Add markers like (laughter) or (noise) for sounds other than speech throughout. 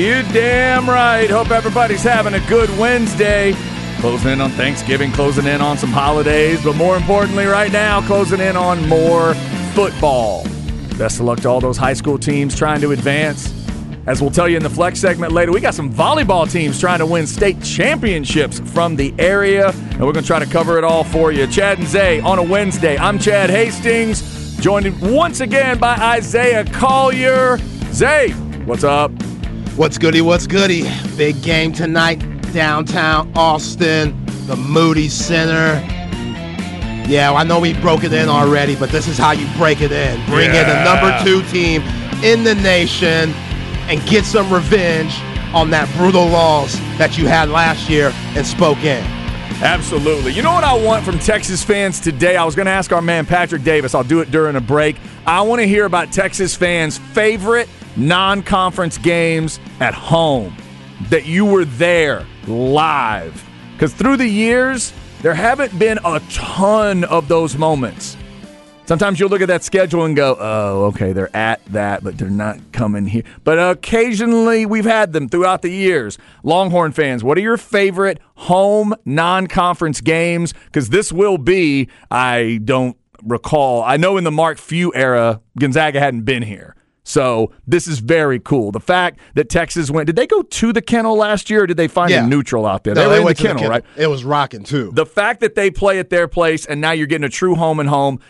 You damn right. Hope everybody's having a good Wednesday. Closing in on Thanksgiving, closing in on some holidays, but more importantly, right now, closing in on more football. Best of luck to all those high school teams trying to advance. As we'll tell you in the flex segment later, we got some volleyball teams trying to win state championships from the area, and we're going to try to cover it all for you. Chad and Zay on a Wednesday. I'm Chad Hastings, joined once again by Isaiah Collier. Zay, what's up? What's goody? What's goody? Big game tonight, downtown Austin, the Moody Center. Yeah, I know we broke it in already, but this is how you break it in. Bring in the number two team in the nation and get some revenge on that brutal loss that you had last year in Spokane. Absolutely. You know what I want from Texas fans today? I was going to ask our man Patrick Davis. I'll do it during a break. I want to hear about Texas fans' favorite non conference games at home that you were there live. Because through the years, there haven't been a ton of those moments. Sometimes you'll look at that schedule and go, oh, okay, they're at that, but they're not coming here. But occasionally we've had them throughout the years. Longhorn fans, what are your favorite home non conference games? Because this will be, I don't recall, I know in the Mark Few era, Gonzaga hadn't been here. So this is very cool. The fact that Texas went, did they go to the kennel last year or did they find Yeah. a neutral out there? No, they were in the went to kennel, right? It was rocking too. the fact that they play at their place and now you're getting a true home and home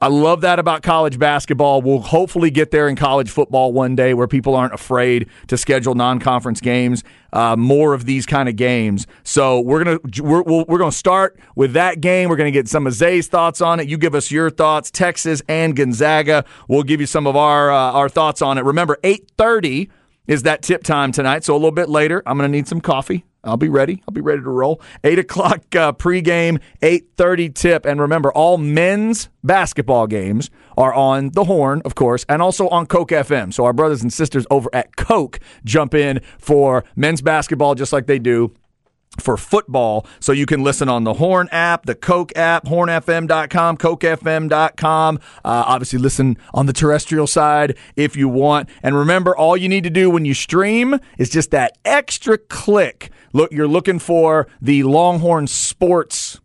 I love that about college basketball. We'll hopefully get there in college football one day where people aren't afraid to schedule non-conference games. Uh, more of these kind of games. So we're gonna we're, we're gonna start with that game. We're gonna get some of Zay's thoughts on it. You give us your thoughts. Texas and Gonzaga. We'll give you some of our uh, our thoughts on it. Remember, eight thirty is that tip time tonight. So a little bit later, I'm gonna need some coffee. I'll be ready. I'll be ready to roll. Eight o'clock uh, pregame, eight thirty tip, and remember, all men's basketball games are on the Horn, of course, and also on KOKE FM. So our brothers and sisters over at KOKE jump in for men's basketball, just like they do for football. So you can listen on the Horn app, the KOKE app, hornfm.com, kokefm.com. Uh, obviously, listen on the terrestrial side if you want. And remember, all you need to do when you stream is just that extra click. Look, you're looking for the Longhorn Sports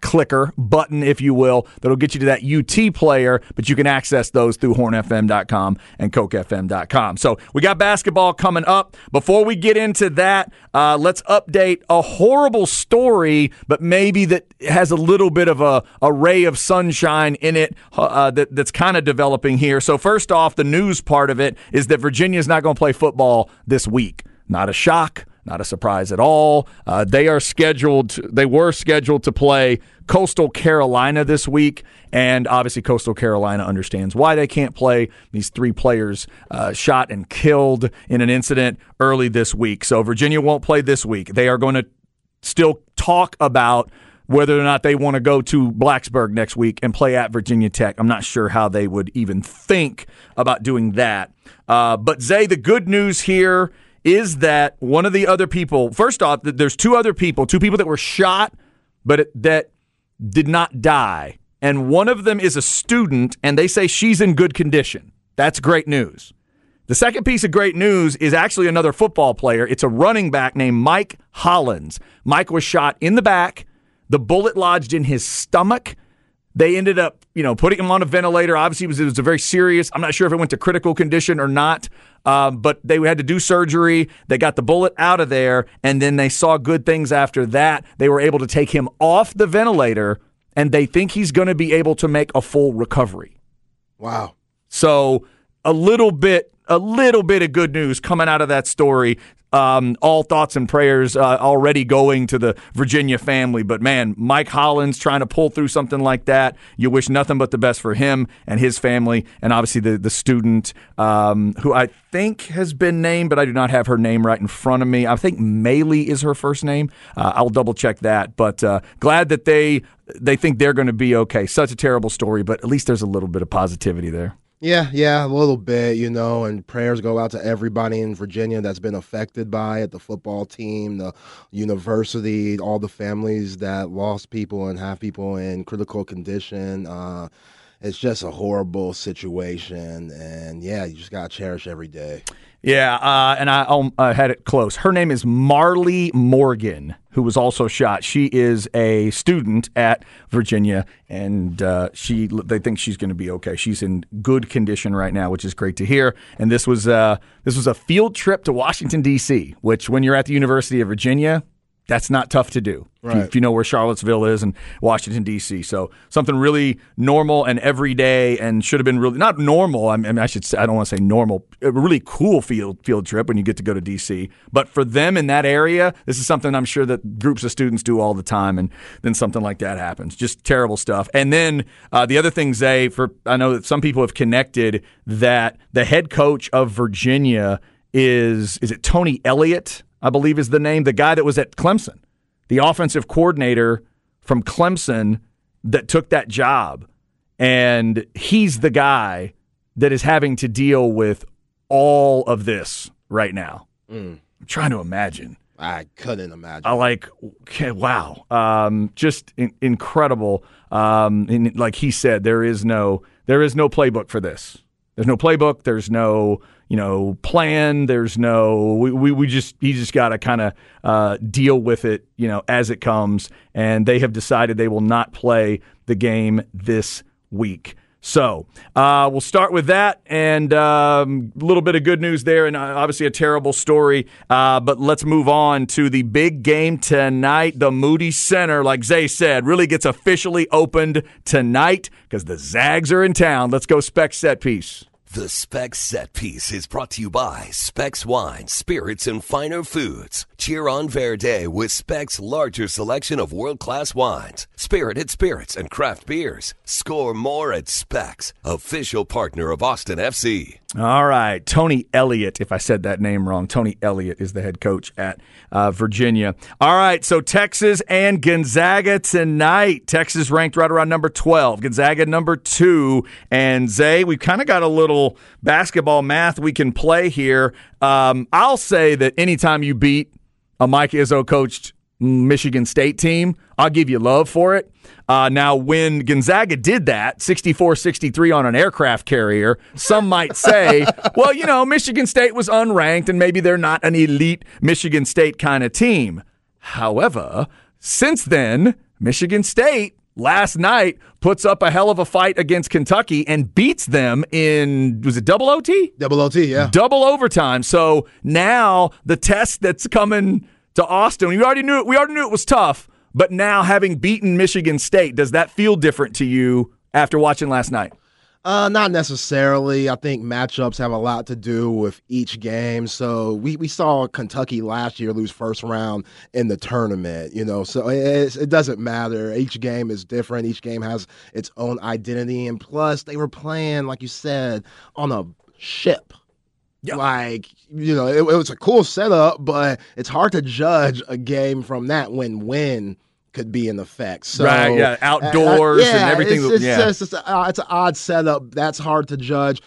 clicker button, if you will, that'll get you to that UT player, but you can access those through hornfm.com and kokefm.com. So we got basketball coming up. Before we get into that, uh, let's update a horrible story, but maybe that has a little bit of a, a ray of sunshine in it uh, that, that's kind of developing here. So first off, the news part of it is that Virginia is not going to play football this week. Not a shock. Not a surprise at all. Uh, they are scheduled. They were scheduled to play Coastal Carolina this week, and obviously Coastal Carolina understands why they can't play. These three players uh, shot and killed in an incident early this week, so Virginia won't play this week. They are going to still talk about whether or not they want to go to Blacksburg next week and play at Virginia Tech. I'm not sure how they would even think about doing that. Uh, but Zay, the good news here is that one of the other people, first off, there's two other people, two people that were shot, but it, that did not die. And one of them is a student, and they say she's in good condition. That's great news. The second piece of great news is actually another football player. It's a running back named Mike Hollins. Mike was shot in the back. The bullet lodged in his stomach. They ended up, you know, putting him on a ventilator. Obviously, it was, it was a very serious. I'm not sure if it went to critical condition or not, um, but they had to do surgery. They got the bullet out of there, and then they saw good things after that. They were able to take him off the ventilator, and they think he's going to be able to make a full recovery. Wow. So a little bit a little bit of good news coming out of that story. Um, all thoughts and prayers uh, already going to the Virginia family. But man, Mike Hollins trying to pull through something like that. You wish nothing but the best for him and his family, and obviously the the student um, who I think has been named, but I do not have her name right in front of me. I think Maylee is her first name. Uh, I'll double check that. But uh, glad that they they think they're going to be okay. Such a terrible story, but at least there's a little bit of positivity there. Yeah, yeah, a little bit, you know, and prayers go out to everybody in Virginia that's been affected by it the football team, the university, all the families that lost people and have people in critical condition. Uh, it's just a horrible situation. And yeah, you just got to cherish every day. Yeah, uh, and I um, had it close. Her name is Marlee Morgan, who was also shot. She is a student at Virginia, and uh, she they think she's going to be okay. She's in good condition right now, which is great to hear. And this was uh, this was a field trip to Washington D.C., which when you're at the University of Virginia, that's not tough to do right. if, you, know where Charlottesville is and Washington D.C. So something really normal and everyday, and should have been really not normal. I mean, I should say I don't want to say normal. A really cool field field trip when you get to go to D.C. But for them in that area, this is something I'm sure that groups of students do all the time, and then something like that happens. Just terrible stuff. And then uh, the other thing, Zay, for I know that some people have connected that the head coach of Virginia is is it Tony Elliott? I believe is the name, the guy that was at Clemson, the offensive coordinator from Clemson that took that job. And he's the guy that is having to deal with all of this right now. Mm. I'm trying to imagine. I couldn't imagine. I like, okay, wow, um, just in, incredible. Um, and like he said, there is no there is no playbook for this. There's no playbook. There's no you know plan. There's no we we, we just he just got to kind of uh, deal with it you know as it comes. And they have decided they will not play the game this week. So uh, we'll start with that and a um, little bit of good news there, and uh, obviously a terrible story. Uh, but let's move on to the big game tonight. The Moody Center, like Zay said, really gets officially opened tonight because the Zags are in town. Let's go spec set piece. The Specs Set Piece is brought to you by Specs Wine, Spirits, and Finer Foods. Cheer on Verde with Specs' larger selection of world class wines, spirited spirits, and craft beers. Score more at Specs, official partner of Austin FC. All right. Tony Elliott, if I said that name wrong, Tony Elliott is the head coach at uh, Virginia. All right. So Texas and Gonzaga tonight. Texas ranked right around number 12, Gonzaga number two. And Zay, we've kind of got a little basketball math we can play here. Um, I'll say that anytime you beat a Mike Izzo coached Michigan State team, I'll give you love for it. Uh, now, when Gonzaga did that, 64 63 on an aircraft carrier, some might say, (laughs) well, you know, Michigan State was unranked and maybe they're not an elite Michigan State kind of team. However, since then, Michigan State last night puts up a hell of a fight against Kentucky and beats them in was it double OT? Double OT, yeah. Double overtime. So now the test that's coming to Austin, we already knew it, we already knew it was tough, but now having beaten Michigan State, does that feel different to you after watching last night? Uh, not necessarily. I think matchups have a lot to do with each game. So we, we saw Kentucky last year lose first round in the tournament, you know, so it, it doesn't matter. Each game is different. Each game has its own identity. And plus, they were playing, like you said, on a ship. Yep. Like, you know, it, it was a cool setup, but it's hard to judge a game from that when win could be in effect. So, right, yeah, outdoors uh, yeah, and everything. It's, it's, yeah. it's, it's, uh, it's an odd setup. That's hard to judge.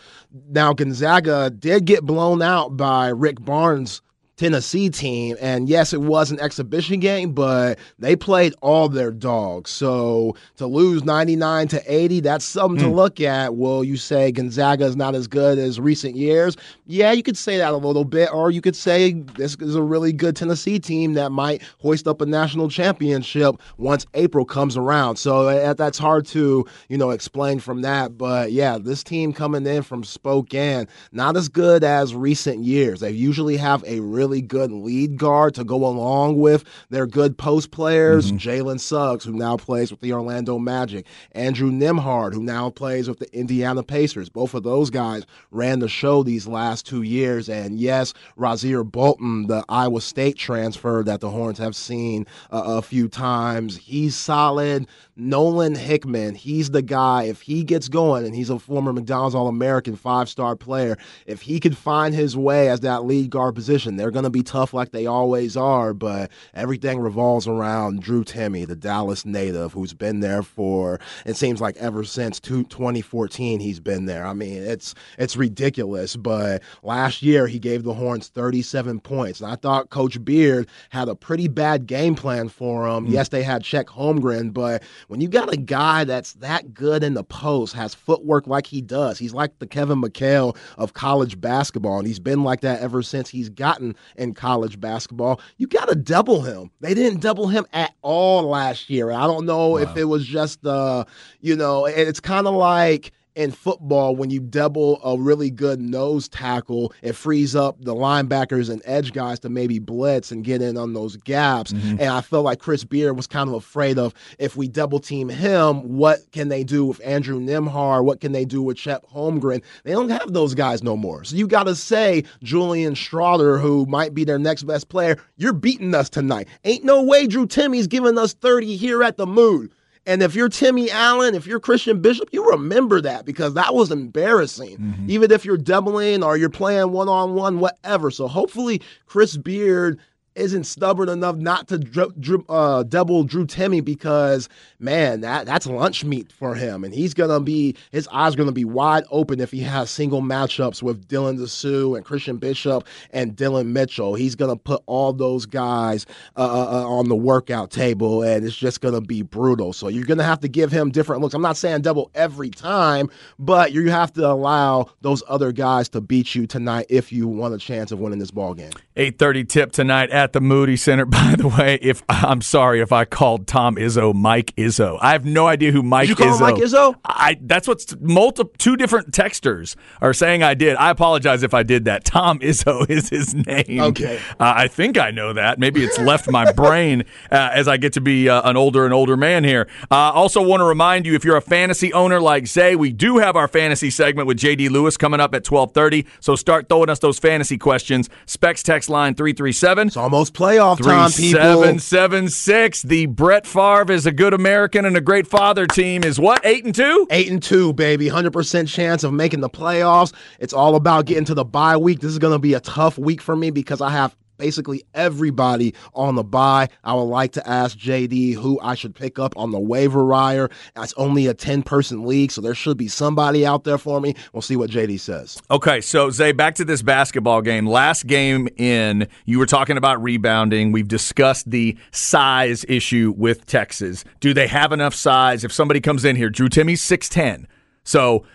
Now, Gonzaga did get blown out by Rick Barnes' Tennessee team. And yes, it was an exhibition game, but they played all their dogs. So to lose 99 to 80, that's something mm. to hmm. look at. Will you say Gonzaga is not as good as recent years? Yeah, you could say that a little bit. Or you could say this is a really good Tennessee team that might hoist up a national championship once April comes around. So that's hard to, you know, explain from that. But yeah, this team coming in from Spokane, not as good as recent years. They usually have a really really good lead guard to go along with their good post players. Mm-hmm. Jalen Suggs, who now plays with the Orlando Magic, Andrew Nembhard, who now plays with the Indiana Pacers. Both of those guys ran the show these last two years. And yes, Rasir Bolton, the Iowa State transfer that the Horns have seen uh, a few times, he's solid. Nolan Hickman, he's the guy. If he gets going, and he's a former McDonald's All American five star player, if he could find his way as that lead guard position, they're going to be tough like they always are. But everything revolves around Drew Timme, the Dallas native, who's been there for it seems like ever since 2014 he's been there. I mean, it's it's ridiculous. But last year he gave the Horns 37 points, and I thought Coach Beard had a pretty bad game plan for him. Mm. Yes, they had Chet Holmgren, but when you got a guy that's that good in the post, has footwork like he does, he's like the Kevin McHale of college basketball, and he's been like that ever since he's gotten in college basketball. You got to double him. They didn't double him at all last year. I don't know wow. if it was just the, uh, you know, it's kind of like in football when you double a really good nose tackle, it frees up the linebackers and edge guys to maybe blitz and get in on those gaps. Mm-hmm. And I felt like Chris Beard was kind of afraid of if we double team him, what can they do with Andrew Nembhard? What can they do with Chet Holmgren? They don't have those guys no more. So you got to say Julian Strawther, who might be their next best player, you're beating us tonight. Ain't no way Drew Timme's giving us 30 here at the Mood. And if you're Timmy Allen, if you're Christian Bishop, you remember that because that was embarrassing. Mm-hmm. Even if you're doubling or you're playing one on one, whatever. So hopefully, Chris Beard isn't stubborn enough not to dr- dr- uh, double Drew Timme because man, that that's lunch meat for him, and he's gonna be his eyes gonna be wide open if he has single matchups with Dylan Disu and Christian Bishop and Dillon Mitchell. He's gonna put all those guys uh, uh, uh, on the workout table, and it's just gonna be brutal. So you're gonna have to give him different looks. I'm not saying double every time, but you have to allow those other guys to beat you tonight if you want a chance of winning this ball game. 8:30 tip tonight at the Moody Center. (laughs) By the way, if I'm sorry if I called Tom Izzo Mike Izzo, I have no idea who Mike did you call Izzo. Mike Izzo? I that's what's multi two different texters are saying I did. I apologize if I did that. Tom Izzo (laughs) is his name. Okay, uh, I think I know that. Maybe it's left my brain (laughs) uh, as I get to be uh, an older and older man here. Uh, also, want to remind you if you're a fantasy owner like Zay, we do have our fantasy segment with JD Lewis coming up at 12:30. So start throwing us those fantasy questions. Specs text line 337. Almost playoff time, people. 3776. The Brett Favre is a good American and a great father team is what? 8 and 2? 8 and 2, baby. 100% chance of making the playoffs. It's all about getting to the bye week. This is going to be a tough week for me because I have basically everybody on the buy. I would like to ask JD who I should pick up on the waiver wire. It's only a 10 person league, so there should be somebody out there for me. We'll see what JD says. Okay, so Zay, back to this basketball game. Last game in, you were talking about rebounding. We've discussed the size issue with Texas. Do they have enough size? If somebody comes in here, Drew Timme's 6'10. So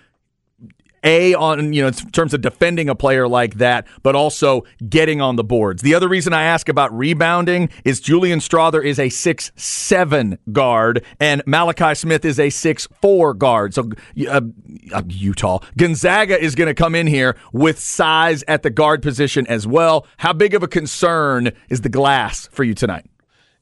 a on you know in terms of defending a player like that, but also getting on the boards. The other reason I ask about rebounding is Julian Strawther is a six seven guard and Malachi Smith is a six four guard. So uh, uh, Utah Gonzaga is going to come in here with size at the guard position as well. How big of a concern is the glass for you tonight?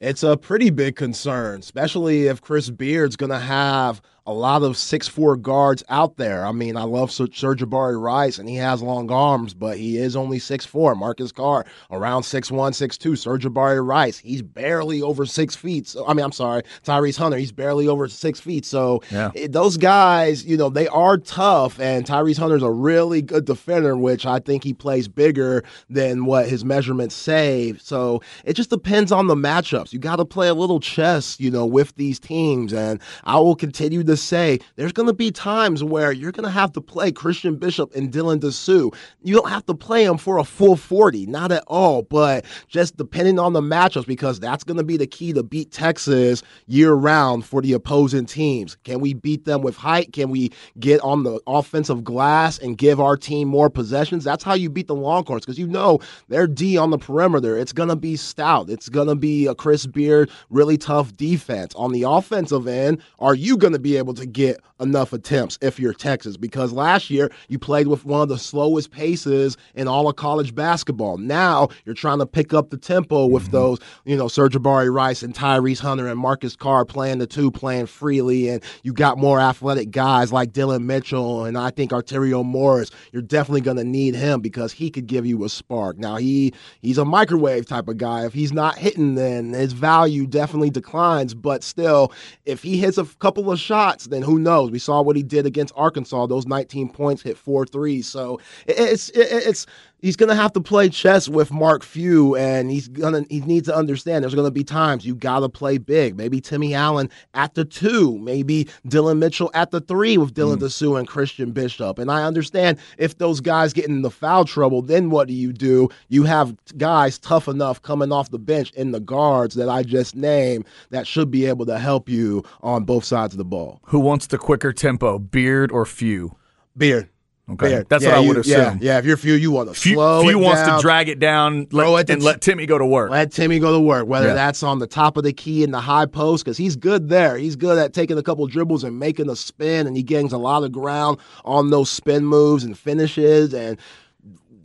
It's a pretty big concern, especially if Chris Beard's going to have a lot of six four guards out there. I mean, I love Sir'Jabari Rice, and he has long arms, but he is only six four. Marcus Carr around six one, six two. Sir'Jabari Rice, he's barely over six feet. So I mean, I'm sorry, Tyrese Hunter, he's barely over six feet. So yeah. it, those guys, you know, they are tough, and Tyrese Hunter's a really good defender, which I think he plays bigger than what his measurements say. So it just depends on the matchups. You got to play a little chess, you know, with these teams, and I will continue to to say there's going to be times where you're going to have to play Christian Bishop and Dylan Disu. You don't have to play them for a full 40, not at all, but just depending on the matchups, because that's going to be the key to beat Texas year round for the opposing teams. Can we beat them with height? Can we get on the offensive glass and give our team more possessions? That's how you beat the Longhorns, because you know their D on the perimeter. It's going to be stout. It's going to be a Chris Beard, really tough defense. On the offensive end, are you going to be able able to get enough attempts if you're Texas because last year you played with one of the slowest paces in all of college basketball. Now you're trying to pick up the tempo with mm-hmm. those, you know, Sir'Jabari Rice and Tyrese Hunter and Marcus Carr playing the two, playing freely, and you got more athletic guys like Dillon Mitchell and I think Arterio Morris. You're definitely going to need him because he could give you a spark. Now he he's a microwave type of guy. If he's not hitting, then his value definitely declines. But still, if he hits a couple of shots, then who knows? We saw what he did against Arkansas. Those 19 points hit four threes. So it's it's he's going to have to play chess with Mark Few, and he's gonna he needs to understand there's going to be times you got to play big. Maybe Timmy Allen at the two, maybe Dillon Mitchell at the three with Dylan mm. Disu and Christian Bishop. And I understand if those guys get in the foul trouble, then what do you do? You have guys tough enough coming off the bench in the guards that I just named that should be able to help you on both sides of the ball. Who wants the quicker tempo, Beard or Few? Beard. Okay, yeah, that's yeah, what I would assume. Yeah, yeah, if you're few, you want to few, slow few wants down, to drag it down let, and t- let Timme go to work. Let Timme go to work, whether yeah. that's on the top of the key in the high post, because he's good there. He's good at taking a couple dribbles and making a spin, and he gains a lot of ground on those spin moves and finishes. And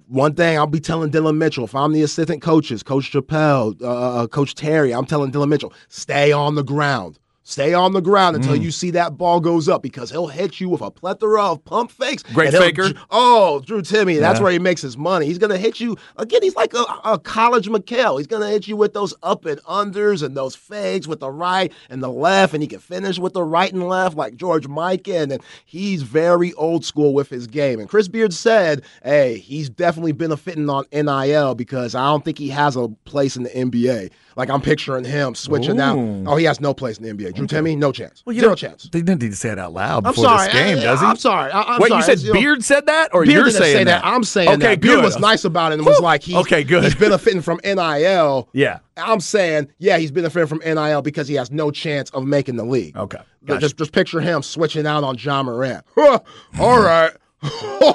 one thing I'll be telling Dillon Mitchell, if I'm the assistant coaches, Coach Chappelle, uh, uh Coach Terry, I'm telling Dillon Mitchell, stay on the ground. Stay on the ground until mm. you see that ball goes up because he'll hit you with a plethora of pump fakes. Great faker. Oh, Drew that's yeah. where he makes his money. He's going to hit you again. He's like a, a college McHale. He's going to hit you with those up and unders and those fakes with the right and the left, and he can finish with the right and left like George Mikan. And he's very old school with his game. And Chris Beard said, "Hey, he's definitely benefiting on NIL because I don't think he has a place in the NBA." Like I'm picturing him switching Ooh. out. Oh, he has no place in the NBA. Drew okay. Timme, no chance. Well, Zero chance. They didn't need to say it out loud before I'm sorry. this game, I, does he? I'm sorry. I, am Wait, sorry. you said Beard said that, or Beard you're saying say that? that? I'm saying okay, that. Good. Beard was nice about it and was like, he's, okay, good. He's benefiting from NIL. Yeah. I'm saying, yeah, he's benefiting from NIL because he has no chance of making the league. Okay. Gotcha. Just, just picture him switching out on John Morant. (laughs) All right. (laughs)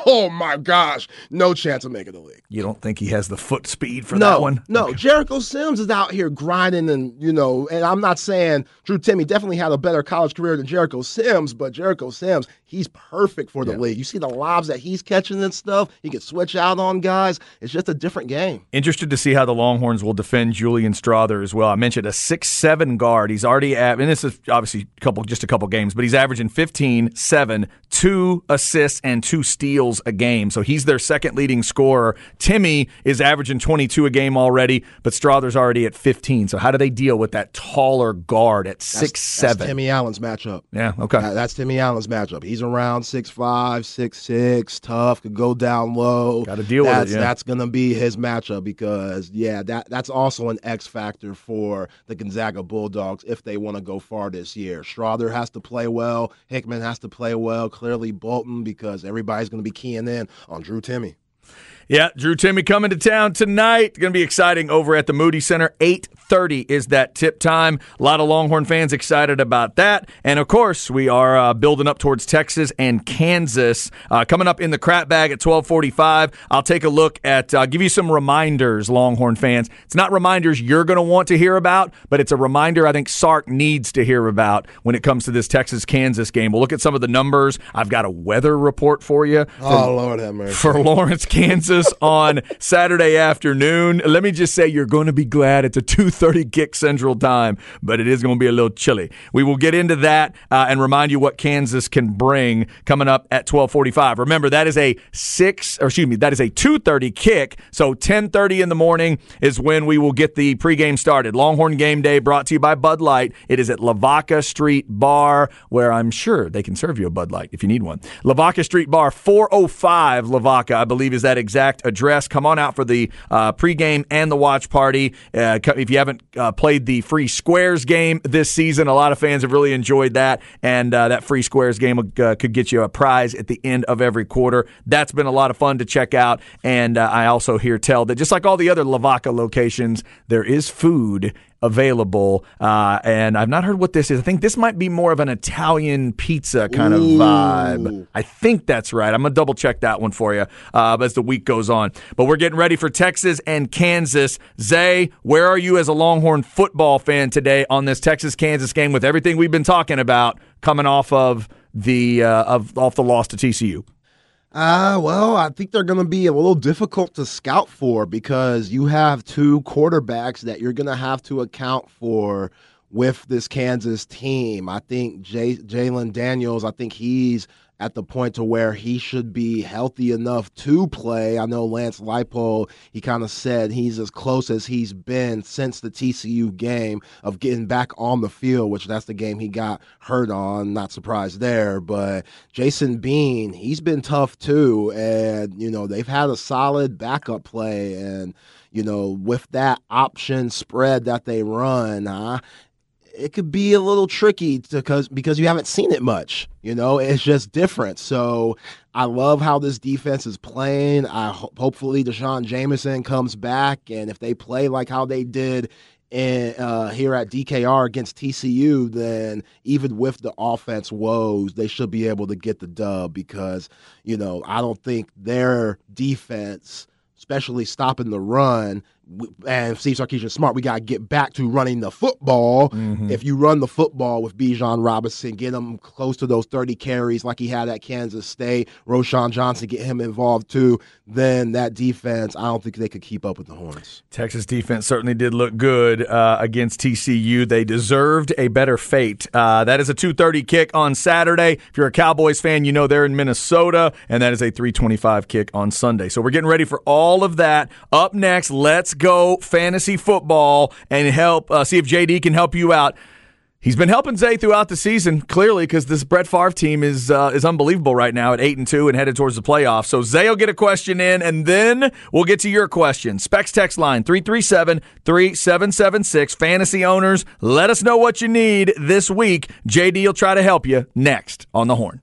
Oh my gosh, no chance of making the league. You don't think he has the foot speed for no, that one? No, okay. Jericho Sims is out here grinding, and you know, and I'm not saying Drew Timme definitely had a better college career than Jericho Sims, but Jericho Sims, he's perfect for the yeah. league. You see the lobs that he's catching and stuff. He can switch out on guys. It's just a different game. Interested to see how the Longhorns will defend Julian Strawther as well. I mentioned a six-seven guard. He's already at, and this is obviously a couple, just a couple games, but he's averaging 15, 7, two assists and two steals a game. So he's their second leading scorer. Timme is averaging 22 a game already, but Strawther's already at 15. So how do they deal with that taller guard at six seven? That's Timmy Allen's matchup. Yeah, okay. That, that's Timmy Allen's matchup. He's around six five, six six, tough, could go down low. Got to deal that's, with it. Yeah. That's to be his matchup because yeah, that that's also an X factor for the Gonzaga Bulldogs if they want to go far this year. Strawther has to play well. Hickman has to play well clearly Bolton because everybody's going to be keying in on Drew Timme. Yeah, Drew Timme coming to town tonight. Going to be exciting over at the Moody Center. 8.30 is that tip time. A lot of Longhorn fans excited about that. And, of course, we are uh, building up towards Texas and Kansas. Uh, coming up in the crap bag at 1245, I'll take a look at, uh, give you some reminders, Longhorn fans. It's not reminders you're going to want to hear about, but it's a reminder I think Sark needs to hear about when it comes to this Texas-Kansas game. We'll look at some of the numbers. I've got a weather report for you. For, oh, Lord have mercy. For Lawrence, Kansas. On Saturday afternoon. Let me just say you're going to be glad it's a 2:30 kick Central Time, but it is going to be a little chilly. We will get into that uh, and remind you what Kansas can bring coming up at 12:45. Remember that is a 6 or excuse me, that is a 2:30 kick. So 10:30 in the morning is when we will get the pregame started. Longhorn Game Day brought to you by Bud Light. It is at Lavaca Street Bar where I'm sure they can serve you a Bud Light if you need one. Lavaca Street Bar 405 Lavaca, I believe is that exact exact address. Come on out for the uh, pregame and the watch party. Uh, if you haven't uh, played the free squares game this season, a lot of fans have really enjoyed that, and uh, that free squares game uh, could get you a prize at the end of every quarter. That's been a lot of fun to check out, and uh, I also hear tell that just like all the other Lavaca locations, there is food available. Uh, and I've not heard what this is. I think this might be more of an Italian pizza kind of vibe. I think that's right. I'm going to double check that one for you uh, as the week goes on. But we're getting ready for Texas and Kansas. Zay, where are you as a Longhorn football fan today on this Texas Kansas game with everything we've been talking about coming off of the uh, of off the loss to TCU? Uh, well, I think they're going to be a little difficult to scout for because you have two quarterbacks that you're going to have to account for with this Kansas team. I think J- Jalon Daniels, I think he's at the point to where he should be healthy enough to play. I know Lance Leipold, he kind of said he's as close as he's been since the TCU game of getting back on the field, which that's the game he got hurt on. Not surprised there, but Jason Bean, he's been tough too, and you know they've had a solid backup play and you know, with that option spread that they run, uh, it could be a little tricky because because you haven't seen it much. You know, it's just different. So I love how this defense is playing. I ho- hopefully D'Shawn Jamison comes back, and if they play like how they did uh, here at DKR against TCU, then even with the offense woes, they should be able to get the dub because you know I don't think their defense, especially stopping the run, and Steve Sarkisian smart. We got to get back to running the football. Mm-hmm. If you run the football with Bijan Robinson, get him close to those 30 carries like he had at Kansas State, Roschon Johnson, get him involved too, then that defense, I don't think they could keep up with the Horns. Texas defense certainly did look good uh, against TCU. They deserved a better fate. Uh, that is a 2.30 kick on Saturday. If you're a Cowboys fan, you know they're in Minnesota, and that is a 325 kick on Sunday. So we're getting ready for all of that. Up next, let's go fantasy football and help uh, see if JD can help you out. He's been helping Zay throughout the season, clearly, because this Brett Favre team is uh, is unbelievable right now at eight and two and headed towards the playoffs. So Zay will get a question in, and then we'll get to your question. Specs text line 337-3776. Fantasy owners, let us know what you need this week. JD will try to help you next on the Horn.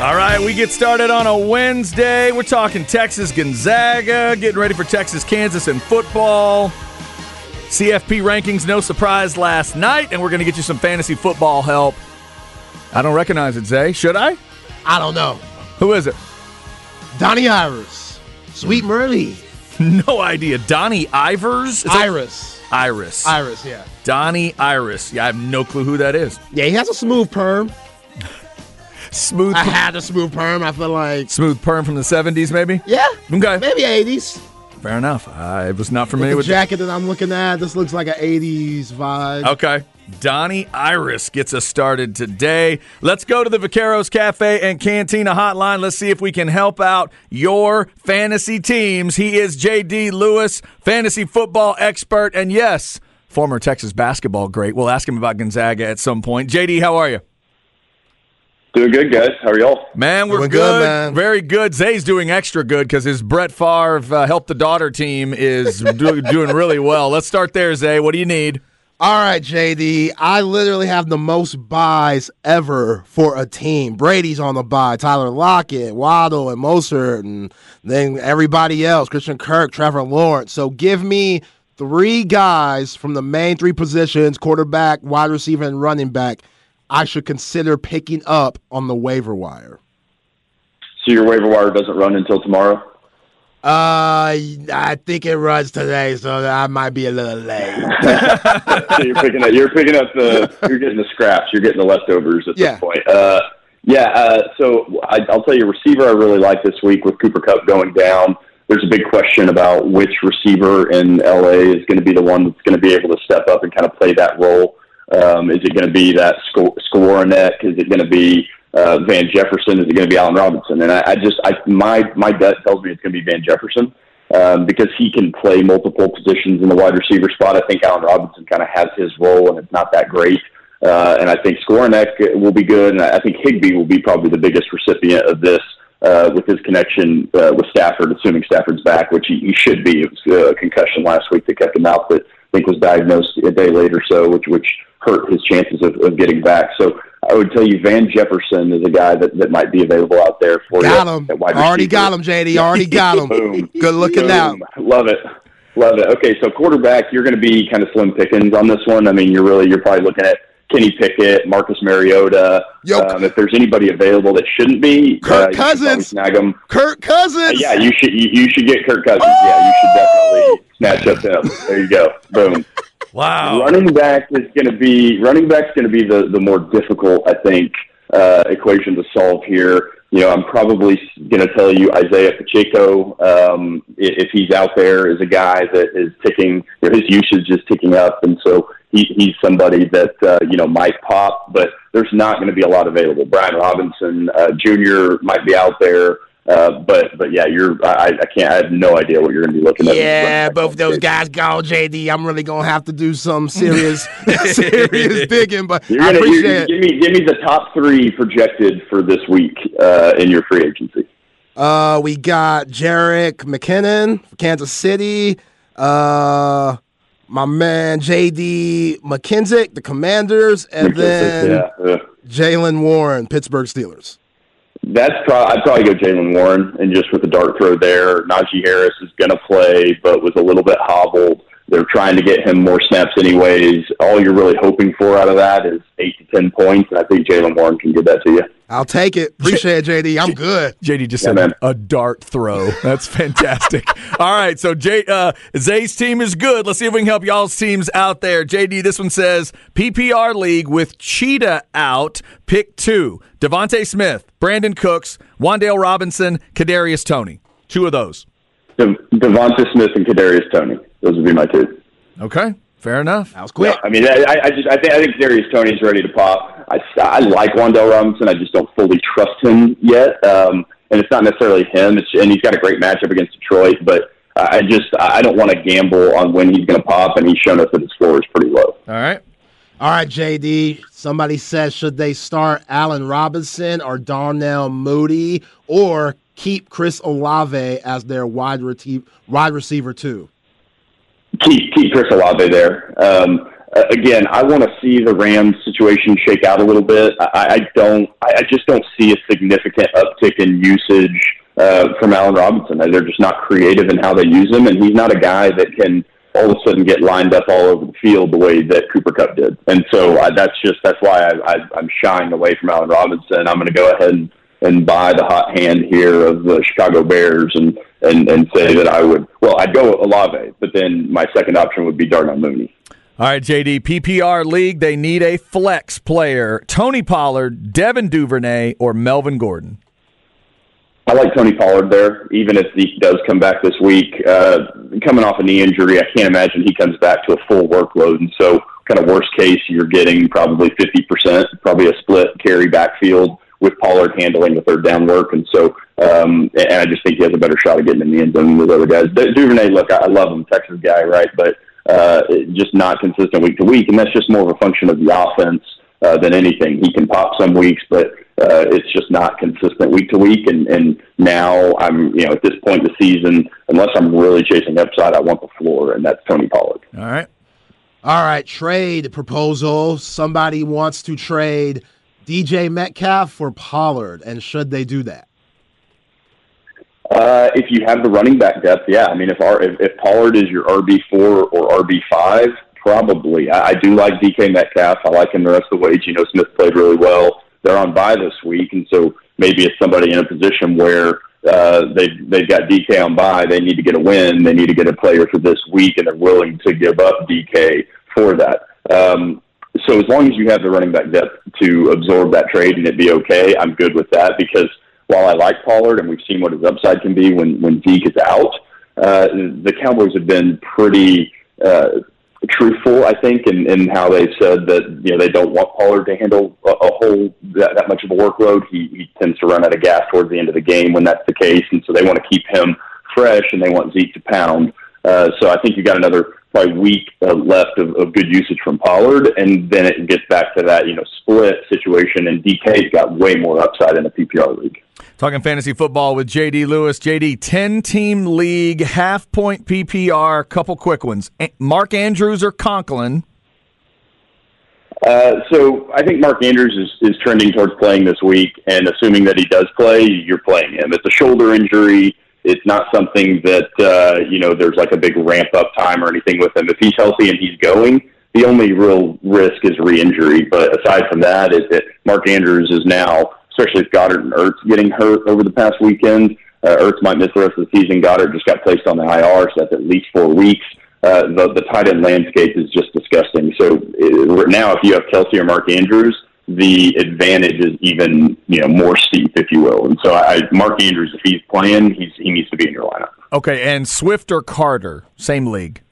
All right, we get started on a Wednesday. We're talking Texas Gonzaga, getting ready for Texas Kansas in football. CFP rankings, no surprise last night, and we're going to get you some fantasy football help. I don't recognize it, Zay. Should I? I don't know. Who is it? Donnie Iris. Sweet Murley. (laughs) No idea. Donnie Ivers? Is Iris. Iris. Iris, yeah. Donnie Iris. Yeah, I have no clue who that is. Yeah, he has a smooth perm. Smooth. I had a smooth perm. I feel like smooth perm from the seventies, maybe. Yeah. Okay. Maybe eighties. Fair enough. I was not familiar with the jacket that I'm looking at. This looks like an '80s vibe. Okay. Donnie Iris gets us started today. Let's go to the Vaqueros Cafe and Cantina hotline. Let's see if we can help out your fantasy teams. He is JD Lewis, fantasy football expert, and yes, former Texas basketball great. We'll ask him about Gonzaga at some point. JD, how are you? Doing good, guys. How are y'all? Man, we're doing good. good man. Very good. Zay's doing extra good because his Brett Favre uh, help the daughter team is (laughs) do, doing really well. Let's start there, Zay. What do you need? All right, JD. I literally have the most buys ever for a team. Brady's on the buy. Tyler Lockett, Waddle, and Mostert, and then everybody else. Christian Kirk, Trevor Lawrence. So give me three guys from the main three positions: quarterback, wide receiver, and running back I should consider picking up on the waiver wire. So your waiver wire doesn't run until tomorrow? Uh, I think it runs today, so I might be a little late. (laughs) so you're picking up, you're picking up the, you're getting the scraps, you're getting the leftovers at Yeah. this point. Uh, yeah. Uh, so I, I'll tell you, receiver I really like this week with Cooper Kupp going down. There's a big question about which receiver in LA is going to be the one that's going to be able to step up and kind of play that role. Um, is it going to be that score, Skowronek? Is it going to be uh, Van Jefferson? Is it going to be Allen Robinson? And I, I just, I, my my gut tells me it's going to be Van Jefferson um, because he can play multiple positions in the wide receiver spot. I think Allen Robinson kind of has his role, and it's not that great. Uh, and I think Skowronek will be good, and I think Higbee will be probably the biggest recipient of this uh, with his connection uh, with Stafford, assuming Stafford's back, which he, he should be. It was a concussion last week that kept him out, that I think was diagnosed a day later, so which which hurt his chances of, of getting back. So I would tell you, Van Jefferson is a guy that, that might be available out there for got you. him. Already got him, JD. Already got him. Boom. Good looking out. Love it. Love it. Okay, so quarterback, you're going to be kind of slim pickings on this one. I mean, you're really you're probably looking at Kenny Pickett, Marcus Mariota. Yo, um, if there's anybody available that shouldn't be, Kirk uh, should probably Cousins. snag them. Kirk Cousins. yeah, you should you, you should get Kirk Cousins. Yeah, you should definitely snatch up him. There you go. Boom. Wow. Running back is going to be running back is going to be the the more difficult, I think, uh, equation to solve here. You know, I'm probably going to tell you Isaiah Pacheco, um, if he's out there, is a guy that is ticking. Know, his usage is ticking up, and so he, he's somebody that uh, you know might pop. But there's not going to be a lot available. Brian Robinson uh, Jr. might be out there. Uh, but but yeah, you're I, I can't I have no idea what you're going to be looking at. Yeah, both those guys gone, JD. I'm really gonna have to do some serious, (laughs) (laughs) serious digging. But You're I gonna, appreciate it. give me give me the top three projected for this week uh, in your free agency. Uh, we got Jerick McKinnon, Kansas City. Uh, my man JD McKissic, the Commanders, and then yeah, Jaylen Warren, Pittsburgh Steelers. That's probably I'd probably go Jaylen Warren and just with the dart throw there. Najee Harris is going to play, but was a little bit hobbled. They're trying to get him more snaps, anyways. All you're really hoping for out of that is eight to ten points, and I think Jaylen Warren can give that to you. I'll take it. Appreciate it, JD. I'm good. JD just Yeah, said man. a dart throw. That's fantastic. (laughs) All right, so Jay, uh, Zay's team is good. Let's see if we can help y'all's teams out there. JD, this one says PPR league with Cheetah out. Pick two: DeVonta Smith, Brandin Cooks, Wan'Dale Robinson, Kadarius Toney. Two of those. De- DeVonta Smith and Kadarius Toney. Those would be my two. Okay, fair enough. That was quick. Yeah, I mean, I, I just I think I think Darius Toney's ready to pop. I, I like Wan'Dale Robinson. I just don't fully trust him yet. Um, and it's not necessarily him. It's and he's got a great matchup against Detroit, but uh, I just I don't want to gamble on when he's going to pop. And he's shown us that his floor is pretty low. All right. All right, JD. Somebody says should they start Allen Robinson or Darnell Mooney or keep Chris Olave as their wide, reti- wide receiver too? Keep keep Chris Olave there. Um, again, I want to see the Rams situation shake out a little bit. I, I don't. I, I just don't see a significant uptick in usage uh, from Allen Robinson. They're just not creative in how they use him, and he's not a guy that can all of a sudden get lined up all over the field the way that Cooper Kupp did. And so uh, that's just that's why I, I, I'm shying away from Allen Robinson. I'm going to go ahead and and buy the hot hand here of the Chicago Bears and, and, and say that I would, well, I'd go Olave, but then my second option would be Darnell Mooney. All right, JD, PPR league, they need a flex player. Tony Pollard, Devin Duvernay, or Melvin Gordon. I like Tony Pollard there, even if he does come back this week. Uh, coming off a knee injury, I can't imagine he comes back to a full workload. And so, kind of worst case, you're getting probably 50%, probably a split carry backfield with Pollard handling the third down work. And so, um, and I just think he has a better shot of getting in the end zone than those other guys. Du- Duvernay, look, I I love him, Texas guy, right? But uh, just not consistent week to week. And that's just more of a function of the offense uh, than anything. He can pop some weeks, but uh, it's just not consistent week to week. And, and now I'm, you know, at this point in the season, unless I'm really chasing upside, I want the floor, and that's Tony Pollard. All right. All right, trade proposal. Somebody wants to trade DJ Metcalf for Pollard, and should they do that? Uh, if you have the running back depth, yeah. I mean, if our if, if Pollard is your RB four or RB five, probably. I, I do like DK Metcalf. I like him the rest of the way. Geno Smith played really well. They're on bye this week, and so maybe it's somebody in a position where uh, they've they've got DK on by. They need to get a win. They need to get a player for this week, and they're willing to give up DK for that. Um, so as long as you have the running back depth to absorb that trade and it be okay, I'm good with that because while I like Pollard and we've seen what his upside can be when when Zeke is out, uh, the Cowboys have been pretty. Uh, truthful, I think, in, in how they said that you know they don't want Pollard to handle a, a whole that, that much of a workload. He, he tends to run out of gas towards the end of the game when that's the case, and so they want to keep him fresh and they want Zeke to pound. Uh, so I think you got another probably week uh, left of, of good usage from Pollard, and then it gets back to that you know split situation, and DK's got way more upside in the PPR league. Talking fantasy football with JD Lewis. JD, 10 team league, half point PPR, couple quick ones. Mark Andrews or Conklin? Uh, so I think Mark Andrews is, is trending towards playing this week, and assuming that he does play, you're playing him. It's a shoulder injury. It's not something that uh, you know there's like a big ramp up time or anything with him. If he's healthy and he's going, the only real risk is re-injury. But aside from that, is that Mark Andrews is now especially if Goedert and Ertz getting hurt over the past weekend. Uh, Ertz might miss the rest of the season. Goedert just got placed on the IR, so that's at least four weeks. Uh, the, the tight end landscape is just disgusting. So uh, now, if you have Kelce or Mark Andrews, the advantage is even you know more steep, if you will. And so, I, Mark Andrews, if he's playing, he's he needs to be in your lineup. Okay, and Swift or Carter, same league.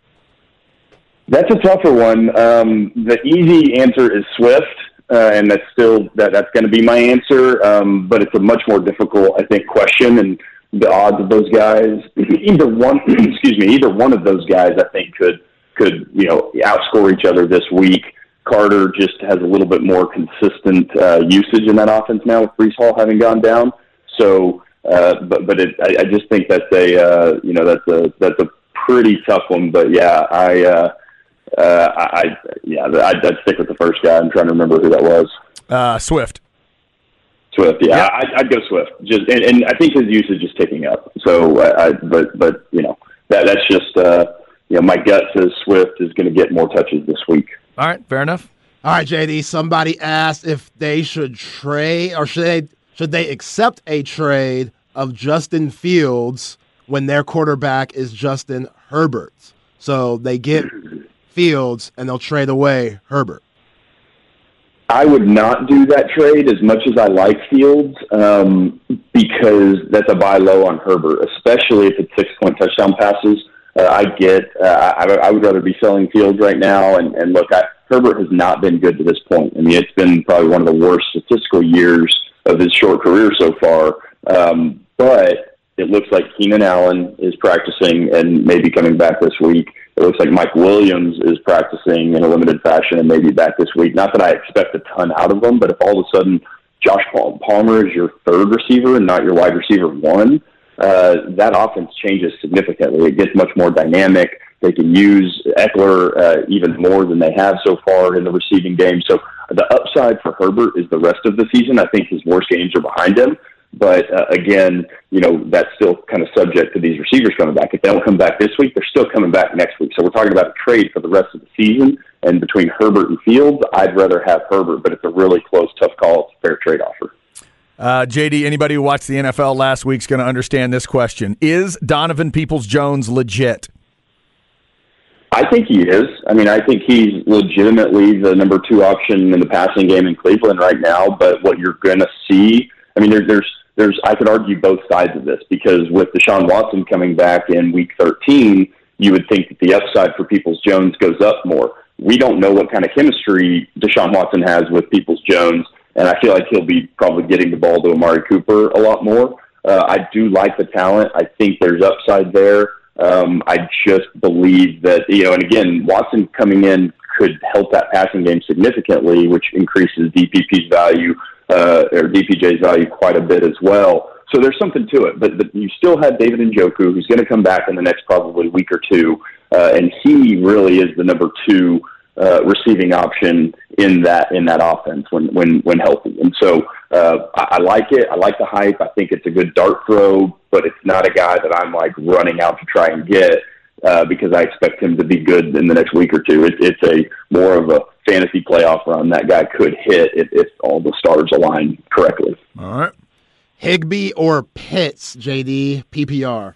That's a tougher one. Um, the easy answer is Swift uh, and that's still that that's going to be my answer. Um, but it's a much more difficult, I think, question, and the odds of those guys, (clears throat) either one, (clears throat) excuse me, either one of those guys, I think could could you know outscore each other this week. Carter just has a little bit more consistent uh, usage in that offense now with Breece Hall having gone down. So, uh, but but it, I, I just think that's a uh, you know that's a that's a pretty tough one. But yeah, I. Uh, uh, I, yeah, I'd, I'd stick with the first guy. I'm trying to remember who that was. Uh, Swift. Swift, yeah, yep. I, I'd go Swift. Just and, and I think his usage is ticking up. So, I, I, but but you know that that's just uh, you know my gut says Swift is going to get more touches this week. All right, fair enough. All right, JD. Somebody asked if they should trade or should they should they accept a trade of Justin Fields when their quarterback is Justin Herbert. So they get Fields and they'll trade away Herbert? I would not do that trade as much as I like Fields um, because that's a buy low on Herbert, especially if it's six point touchdown passes. Uh, I get. Uh, I, I would rather be selling Fields right now. And, and look, I, Herbert has not been good to this point. I mean, it's been probably one of the worst statistical years of his short career so far. Um, but it looks like Keenan Allen is practicing and maybe coming back this week. It looks like Mike Williams is practicing in a limited fashion and maybe back this week. Not that I expect a ton out of them, but if all of a sudden Josh Palmer is your third receiver and not your wide receiver one, uh, that offense changes significantly. It gets much more dynamic. They can use Ekeler uh, even more than they have so far in the receiving game. So the upside for Herbert is the rest of the season. I think his worst games are behind him. But uh, again, you know, that's still kind of subject to these receivers coming back. If they don't come back this week, they're still coming back next week. So we're talking about a trade for the rest of the season. And between Herbert and Fields, I'd rather have Herbert, but it's a really close, tough call. It's a fair trade offer. Uh, JD, anybody who watched the NFL last week is going to understand this question. Is Donovan Peoples Jones legit? I think he is. I mean, I think he's legitimately the number two option in the passing game in Cleveland right now. But what you're going to see, I mean, there, there's there's I could argue both sides of this because with Deshaun Watson coming back in Week 13, you would think that the upside for Peoples Jones goes up more. We don't know what kind of chemistry Deshaun Watson has with Peoples Jones, and I feel like he'll be probably getting the ball to Amari Cooper a lot more. Uh, I do like the talent. I think there's upside there. Um, I just believe that you know, and again, Watson coming in could help that passing game significantly, which increases DPP's value uh, or DPJ's value quite a bit as well. So there's something to it. But, but you still have David Njoku, who's going to come back in the next probably week or two, uh, and he really is the number two uh, receiving option in that in that offense when when when healthy. And so uh, I, I like it. I like the hype. I think it's a good dart throw, but it's not a guy that I'm like running out to try and get uh, because I expect him to be good in the next week or two. It, it's a more of a fantasy playoff run that guy could hit if, if all the stars align correctly. All right. Higbee or Pitts, JD, PPR?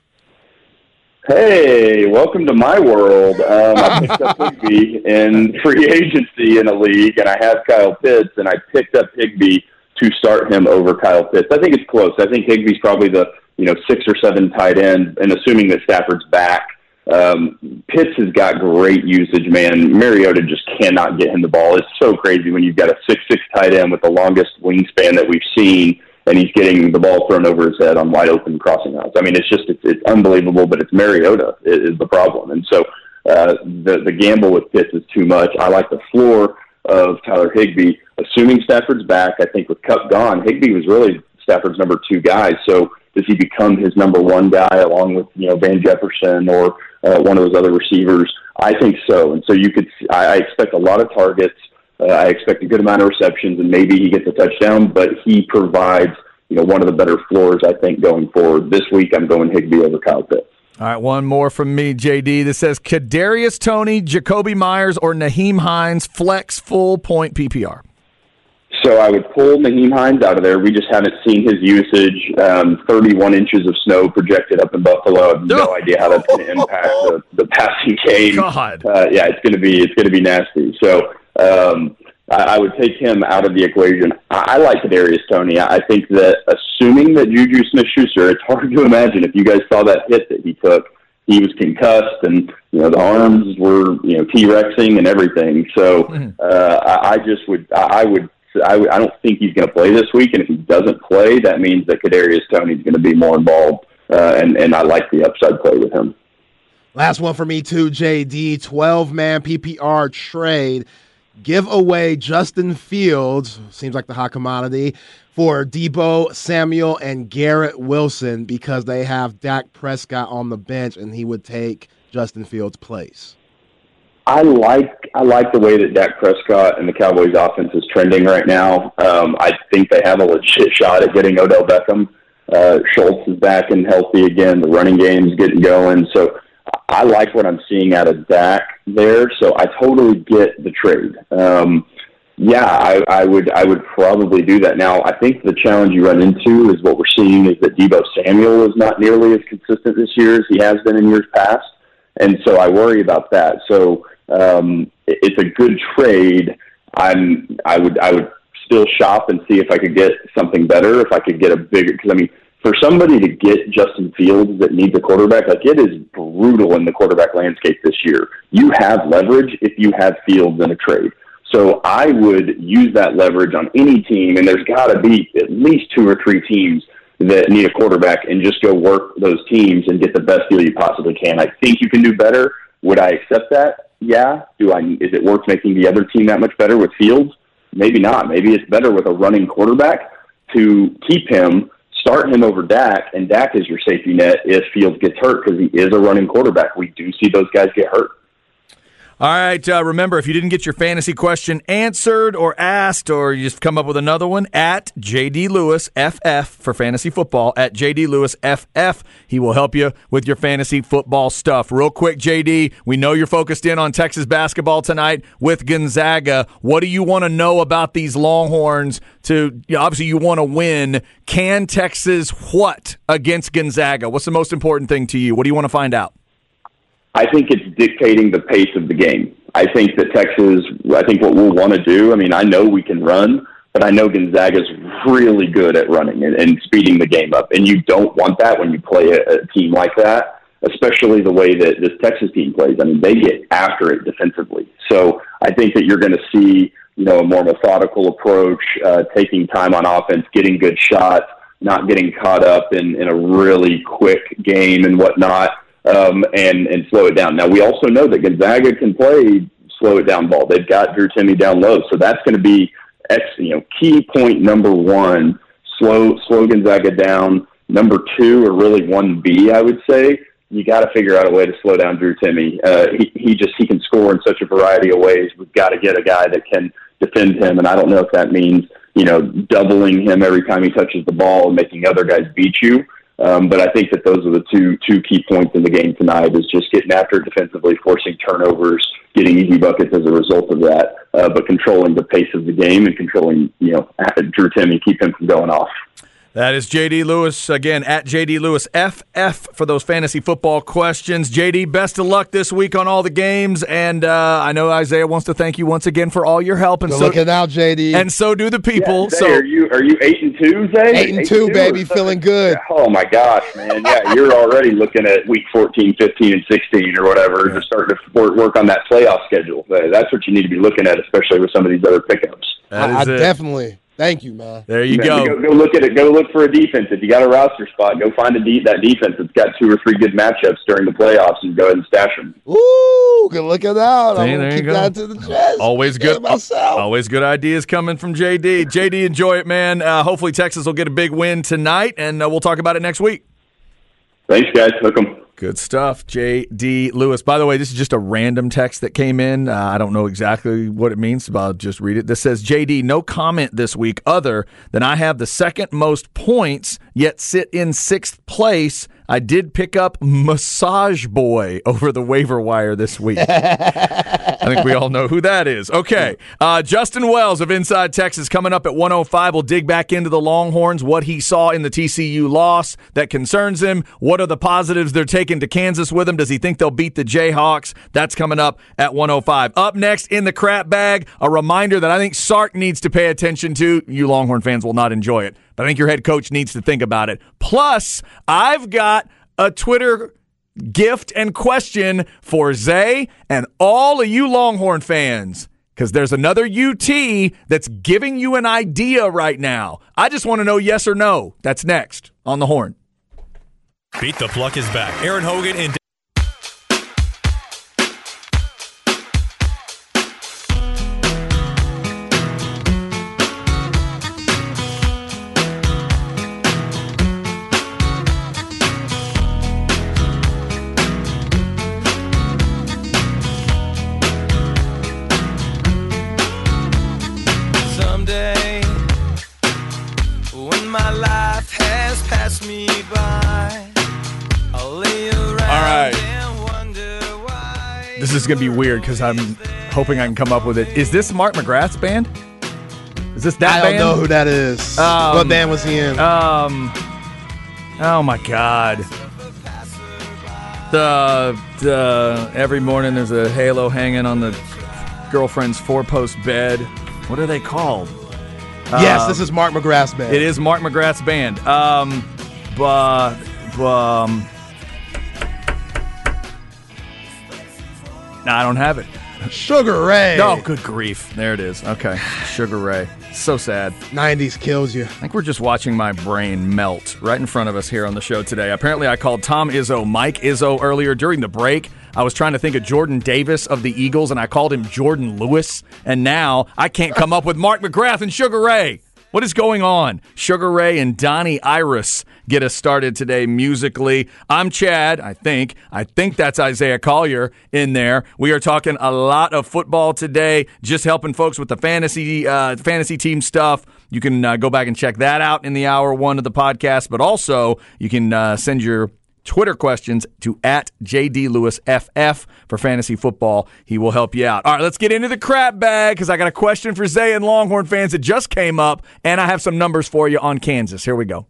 Hey, welcome to my world. Um, I picked up Higbee in free agency in a league, and I have Kyle Pitts, and I picked up Higbee to start him over Kyle Pitts. I think it's close. I think Higbee's probably the you know six or seven tight end, and assuming that Stafford's back, um, Pitts has got great usage. Man, Mariota just cannot get him the ball. It's so crazy when you've got a six six tight end with the longest wingspan that we've seen and he's getting the ball thrown over his head on wide open crossing routes. I mean, it's just it's, it's unbelievable, but it's Mariota is, is the problem, and so uh, the the gamble with Pitts is too much. I like the floor of Tyler Higbee, assuming Stafford's back. I think with Kupp gone, Higbee was really Stafford's number two guy. So does he become his number one guy along with you know Van Jefferson or uh, one of those other receivers? I think so, and so you could. I, I expect a lot of targets. Uh, I expect a good amount of receptions, and maybe he gets a touchdown. But he provides, you know, one of the better floors I think going forward. This week, I'm going Higbee over Kyle Pitts. All right, one more from me, JD. This says Kadarius Toney, Jakobi Meyers, or Nyheim Hines flex full point PPR. So I would pull Nyheim Hines out of there. We just haven't seen his usage. Um, 31 inches of snow projected up in Buffalo. I have no (laughs) idea how that's going to impact the, the passing game. God. Uh, yeah, it's going to be it's going to be nasty. So um, I, I would take him out of the equation. I, I like Kadarius Toney. I think that assuming that Juju Smith-Schuster, it's hard to imagine if you guys saw that hit that he took. He was concussed, and you know the arms were you know T-rexing and everything. So mm-hmm. uh, I, I just would I would I, I don't think he's going to play this week, and if he doesn't play, that means that Kadarius Toney's going to be more involved, uh, and and I like the upside play with him. Last one for me too, JD. Twelve man PPR trade give away Justin Fields, seems like the hot commodity, for Deebo Samuel and Garrett Wilson because they have Dak Prescott on the bench and he would take Justin Fields' place. I like I like the way that Dak Prescott and the Cowboys offense is trending right now. Um, I think they have a legit shot at getting Odell Beckham. Uh, Schultz is back and healthy again. The running game's getting going. So I like what I'm seeing out of Dak there, so I totally get the trade. Um, yeah, I, I would I would probably do that. Now, I think the challenge you run into is what we're seeing is that Deebo Samuel is not nearly as consistent this year as he has been in years past, and so I worry about that. So um, it, it's a good trade. I'm I would I would still shop and see if I could get something better. If I could get a bigger because I mean for somebody to get Justin Fields that needs a quarterback, like it is brutal in the quarterback landscape this year. You have leverage if you have Fields in a trade. So I would use that leverage on any team, and there's got to be at least two or three teams that need a quarterback, and just go work those teams and get the best deal you possibly can. I think you can do better. Would I accept that? Yeah. Do I? Is it worth making the other team that much better with Fields? Maybe not. Maybe it's better with a running quarterback to keep him start him over Dak, and Dak is your safety net if Fields gets hurt because he is a running quarterback. We do see those guys get hurt. All right. Uh, remember, if you didn't get your fantasy question answered or asked, or you just come up with another one, at JD Lewis FF for fantasy football, at JD Lewis FF. He will help you with your fantasy football stuff. Real quick, JD, we know you're focused in on Texas basketball tonight with Gonzaga. What do you want to know about these Longhorns? To obviously, you want to win. Can Texas what against Gonzaga? What's the most important thing to you? What do you want to find out? I think it's dictating the pace of the game. I think that Texas, I think what we'll want to do, I mean, I know we can run, but I know Gonzaga's really good at running and, and speeding the game up. And you don't want that when you play a, a team like that, especially the way that this Texas team plays. I mean, they get after it defensively. So I think that you're going to see, you know, a more methodical approach, uh, taking time on offense, getting good shots, not getting caught up in, in a really quick game and whatnot um, and and slow it down. Now we also know that Gonzaga can play slow it down ball. They've got Drew Timme down low, so that's going to be X, you know key point number one. Slow slow Gonzaga down. Number two, or really one B, I would say. You got to figure out a way to slow down Drew Timme. Uh, he he just he can score in such a variety of ways. We've got to get a guy that can defend him, and I don't know if that means you know doubling him every time he touches the ball and making other guys beat you. Um, but I think that those are the two two key points in the game tonight: is just getting after it defensively, forcing turnovers, getting easy buckets as a result of that, uh, but controlling the pace of the game and controlling, you know, Drew Timme, keep him from going off. That is JD Lewis again at JD Lewis FF for those fantasy football questions. JD, best of luck this week on all the games, and uh, I know Isaiah wants to thank you once again for all your help. And Good so, looking out, JD. and so do the people. Yeah, Zay, so are you are you eight and two, Zay? Eight and two, baby, feeling good. Oh my gosh, man! Yeah, you're already looking at week 14, 15, and sixteen or whatever to start to work, work on that playoff schedule. That's what you need to be looking at, especially with some of these other pickups. that I, I it. definitely thank you, man. there you Man, go. go. Go look at it. Go look for a defense. If you got a roster spot, go find a de- that defense that's got two or three good matchups during the playoffs and go ahead and stash them. Ooh, good looking out. See, I'm there gonna you keep go. that to the chest. Always good. myself. Always good ideas coming from JD. JD, enjoy it, man. Uh, hopefully Texas will get a big win tonight, and uh, we'll talk about it next week. Thanks, guys. Hook 'em. Good stuff, J.D. Lewis. By the way, this is just a random text that came in. Uh, I don't know exactly what it means, but I'll just read it. This says, J.D., no comment this week other than I have the second most points, yet sit in sixth place. I did pick up Massage Boy (laughs) over the waiver wire this week. (laughs) I think we all know who that is. Okay. Uh, Justin Wells of Inside Texas coming up at 105. We'll dig back into the Longhorns, what he saw in the TCU loss that concerns him. What are the positives they're taking to Kansas with him? Does he think they'll beat the Jayhawks? That's coming up at 105. Up next in the crap bag, a reminder that I think Sark needs to pay attention to. You Longhorn fans will not enjoy it, but I think your head coach needs to think about it. Plus, I've got a Twitter gift and question for Zay and all of you Longhorn fans. Because there's another UT that's giving you an idea right now. I just want to know yes or no. That's next on the horn. Beat the Pluck is back. Aaron Hogan and when my life has passed me by, I'll lay around All right. and wonder why. This is going to be weird because I'm hoping I can come up with it. Is this Mark McGrath's band? Is this that band? I don't band? know who that is. Um, what band was he in? Um. Oh my God. The the every morning there's a halo hanging on the girlfriend's four post bed. What are they called? Yes, this is Mark McGrath's band. It is Mark McGrath's band. Um, but um, no, I don't have it. Sugar Ray. Oh, good grief. There it is. Okay, Sugar Ray. So sad. 90s kills you. I think we're just watching my brain melt right in front of us here on the show today. Apparently, I called Tom Izzo Mike Izzo earlier during the break. I was trying to think of Jordan Davis of the Eagles, and I called him Jordan Lewis. And now I can't come up with Mark McGrath and Sugar Ray. What is going on? Sugar Ray and Donnie Iris get us started today musically. I'm Chad, I think. I think that's Isaiah Collier in there. We are talking a lot of football today, just helping folks with the fantasy uh, fantasy team stuff. You can uh, go back and check that out in the hour one of the podcast, but also you can uh, send your Twitter questions to at JDLewisFF for fantasy football. He will help you out. All right, let's get into the crap bag because I got a question for Zay and Longhorn fans that just came up, and I have some numbers for you on Kansas. Here we go.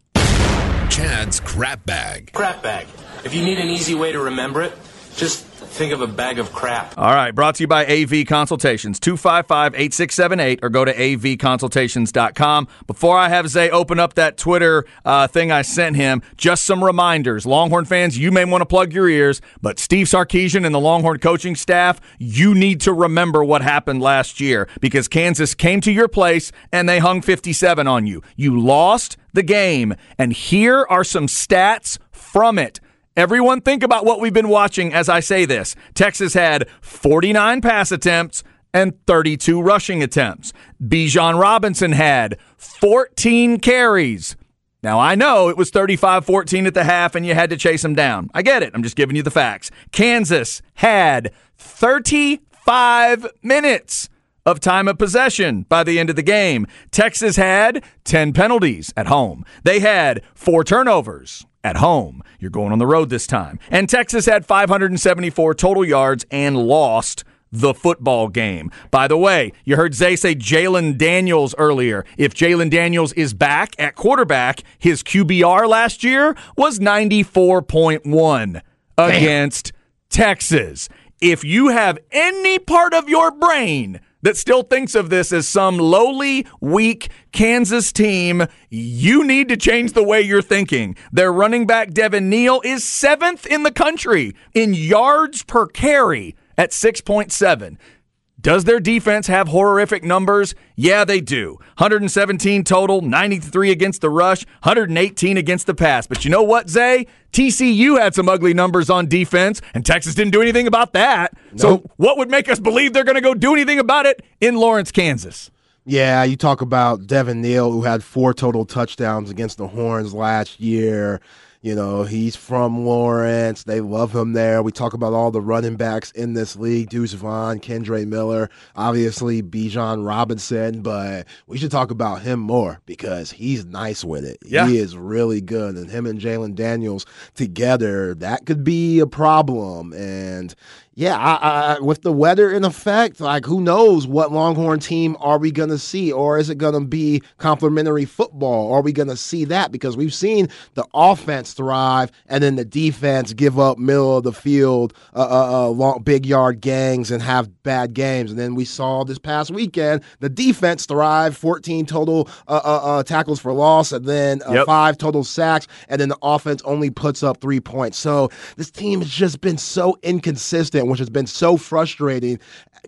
Chad's crap bag. Crap bag. If you need an easy way to remember it, just think of a bag of crap. All right, brought to you by AV Consultations, 255 8678, or go to avconsultations.com. Before I have Zay open up that Twitter uh, thing I sent him, just some reminders. Longhorn fans, you may want to plug your ears, but Steve Sarkisian and the Longhorn coaching staff, you need to remember what happened last year because Kansas came to your place and they hung 57 on you. You lost the game, and here are some stats from it. Everyone think about what we've been watching as I say this. Texas had 49 pass attempts and 32 rushing attempts. Bijan Robinson had 14 carries. Now, I know it was 35 14 at the half and you had to chase him down. I get it. I'm just giving you the facts. Kansas had 35 minutes of time of possession by the end of the game. Texas had 10 penalties at home. They had four turnovers at home. You're going on the road this time. And Texas had 574 total yards and lost the football game. By the way, you heard Zay say Jalon Daniels earlier. If Jalon Daniels is back at quarterback, his QBR last year was 94.1 against Texas. If you have any part of your brain that still thinks of this as some lowly, weak Kansas team, you need to change the way you're thinking. Their running back, Devin Neal, is seventh in the country in yards per carry at 6.7. Does their defense have horrific numbers? Yeah, they do. 117 total, 93 against the rush, 118 against the pass. But you know what, Zay? TCU had some ugly numbers on defense, and Texas didn't do anything about that. Nope. So, what would make us believe they're going to go do anything about it in Lawrence, Kansas? Yeah, you talk about Devin Neal, who had four total touchdowns against the Horns last year. You know, he's from Lawrence. They love him there. We talk about all the running backs in this league Deuce Vaughn, Kendre Miller, obviously Bijan Robinson, but we should talk about him more because he's nice with it. Yeah. He is really good. And him and Jalon Daniels together, that could be a problem. And yeah, I, I, with the weather in effect, like who knows what Longhorn team are we going to see? Or is it going to be complementary football? Are we going to see that? Because we've seen the offense thrive and then the defense give up middle of the field, uh, uh, uh, long, big yard gangs and have bad games. And then we saw this past weekend the defense thrive, 14 total uh, uh, uh, tackles for loss, and then uh, Yep. five total sacks, and then the offense only puts up three points. So this team has just been so inconsistent, which has been so frustrating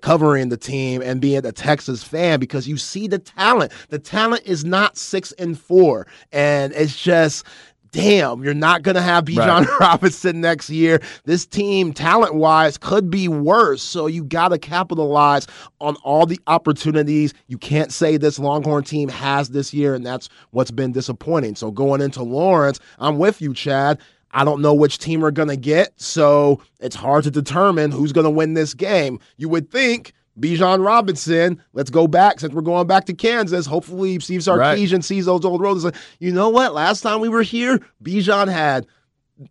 covering the team and being a Texas fan because you see the talent. The talent is not six and four, and it's just. Damn, you're not going to have Bijan (laughs) Robinson next year. This team, talent wise, could be worse. So you got to capitalize on all the opportunities. You can't say this Longhorn team has this year, and that's what's been disappointing. So going into Lawrence, I'm with you, Chad. I don't know which team we're going to get, so it's hard to determine who's going to win this game. You would think Bijan Robinson, let's go back since we're going back to Kansas. Hopefully, Steve Sarkisian sees those old roads. Like, you know what? Last time we were here, Bijan had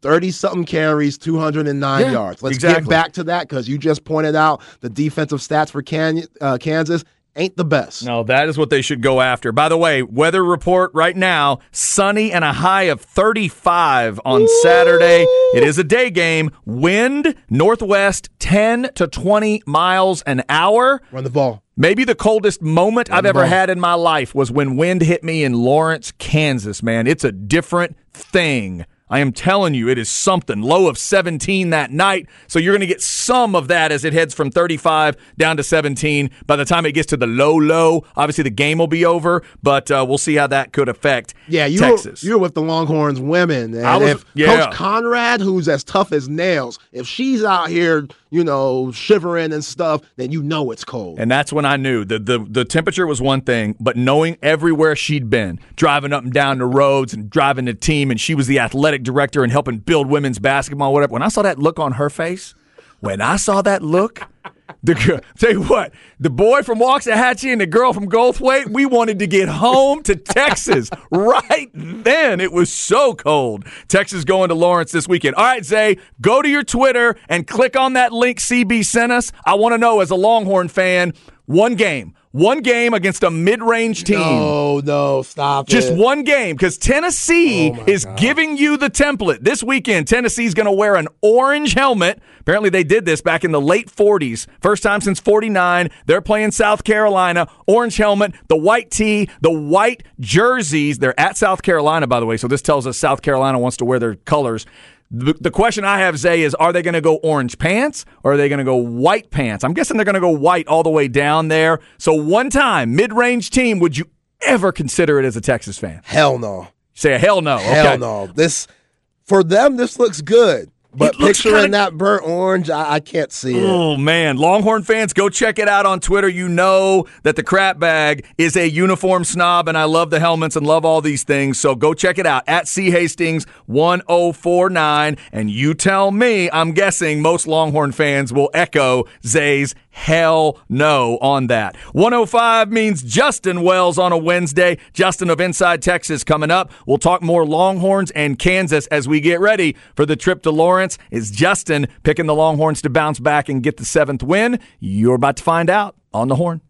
30 something carries, 209 Yeah, yards. Let's exactly. get back to that because you just pointed out the defensive stats for Can- uh, Kansas ain't the best. No, that is what they should go after. By the way, weather report right now sunny and a high of 35 on Saturday. It is a day game. Wind northwest 10 to 20 miles an hour. Run the ball. Maybe the coldest moment I've ever ball. had in my life was when wind hit me in Lawrence, Kansas, man. It's a different thing. I am telling you, it is something. Low of 17 that night. So you're going to get some of that as it heads from 35 down to 17. By the time it gets to the low, low, obviously the game will be over, but uh, we'll see how that could affect Yeah, you Texas. Were, you were with the Longhorns women. And I was- if yeah. Coach Conradt, who's as tough as nails, if she's out here, you know, shivering and stuff, then you know it's cold. And that's when I knew the, the the temperature was one thing, but knowing everywhere she'd been, driving up and down the roads and driving the team, and she was the athletic director and helping build women's basketball, whatever. When I saw that look on her face, when I saw that look, the girl, (laughs) tell you what, the boy from Waxahachie and the girl from Goldthwaite, we wanted to get home to Texas (laughs) right then. It was so cold. Texas going to Lawrence this weekend. All right, Zay, go to your Twitter and click on that link CB sent us. I want to know, as a Longhorn fan, one game, one game against a mid-range team. No, no, stop Just it. one game because Tennessee Oh is giving you the template. This weekend, Tennessee's going to wear an orange helmet. Apparently, they did this back in the late 40s. First time since 49. They're playing South Carolina. Orange helmet, the white tee, the white jerseys. They're at South Carolina, by the way. So this tells us South Carolina wants to wear their colors. The, the question I have, Zay, is are they going to go orange pants or are they going to go white pants? I'm guessing they're going to go white all the way down there. So one time, mid range team, would you ever consider it as a Texas fan? Hell no. Say a hell no. Hell okay. no. This for them, this looks good. But picturing kinda- that burnt orange, I, I can't see it. Oh man, Longhorn fans, go check it out on Twitter. You know that the crap bag is a uniform snob, and I love the helmets and love all these things. So go check it out at C Hastings one zero four nine, and you tell me. I'm guessing most Longhorn fans will echo Zay's hell no on that. 105 means Justin Wells on a Wednesday. Justin of Inside Texas coming up. We'll talk more Longhorns and Kansas as we get ready for the trip to Lawrence. Lawrence? Is Justin picking the Longhorns to bounce back and get the seventh win? You're about to find out on the horn.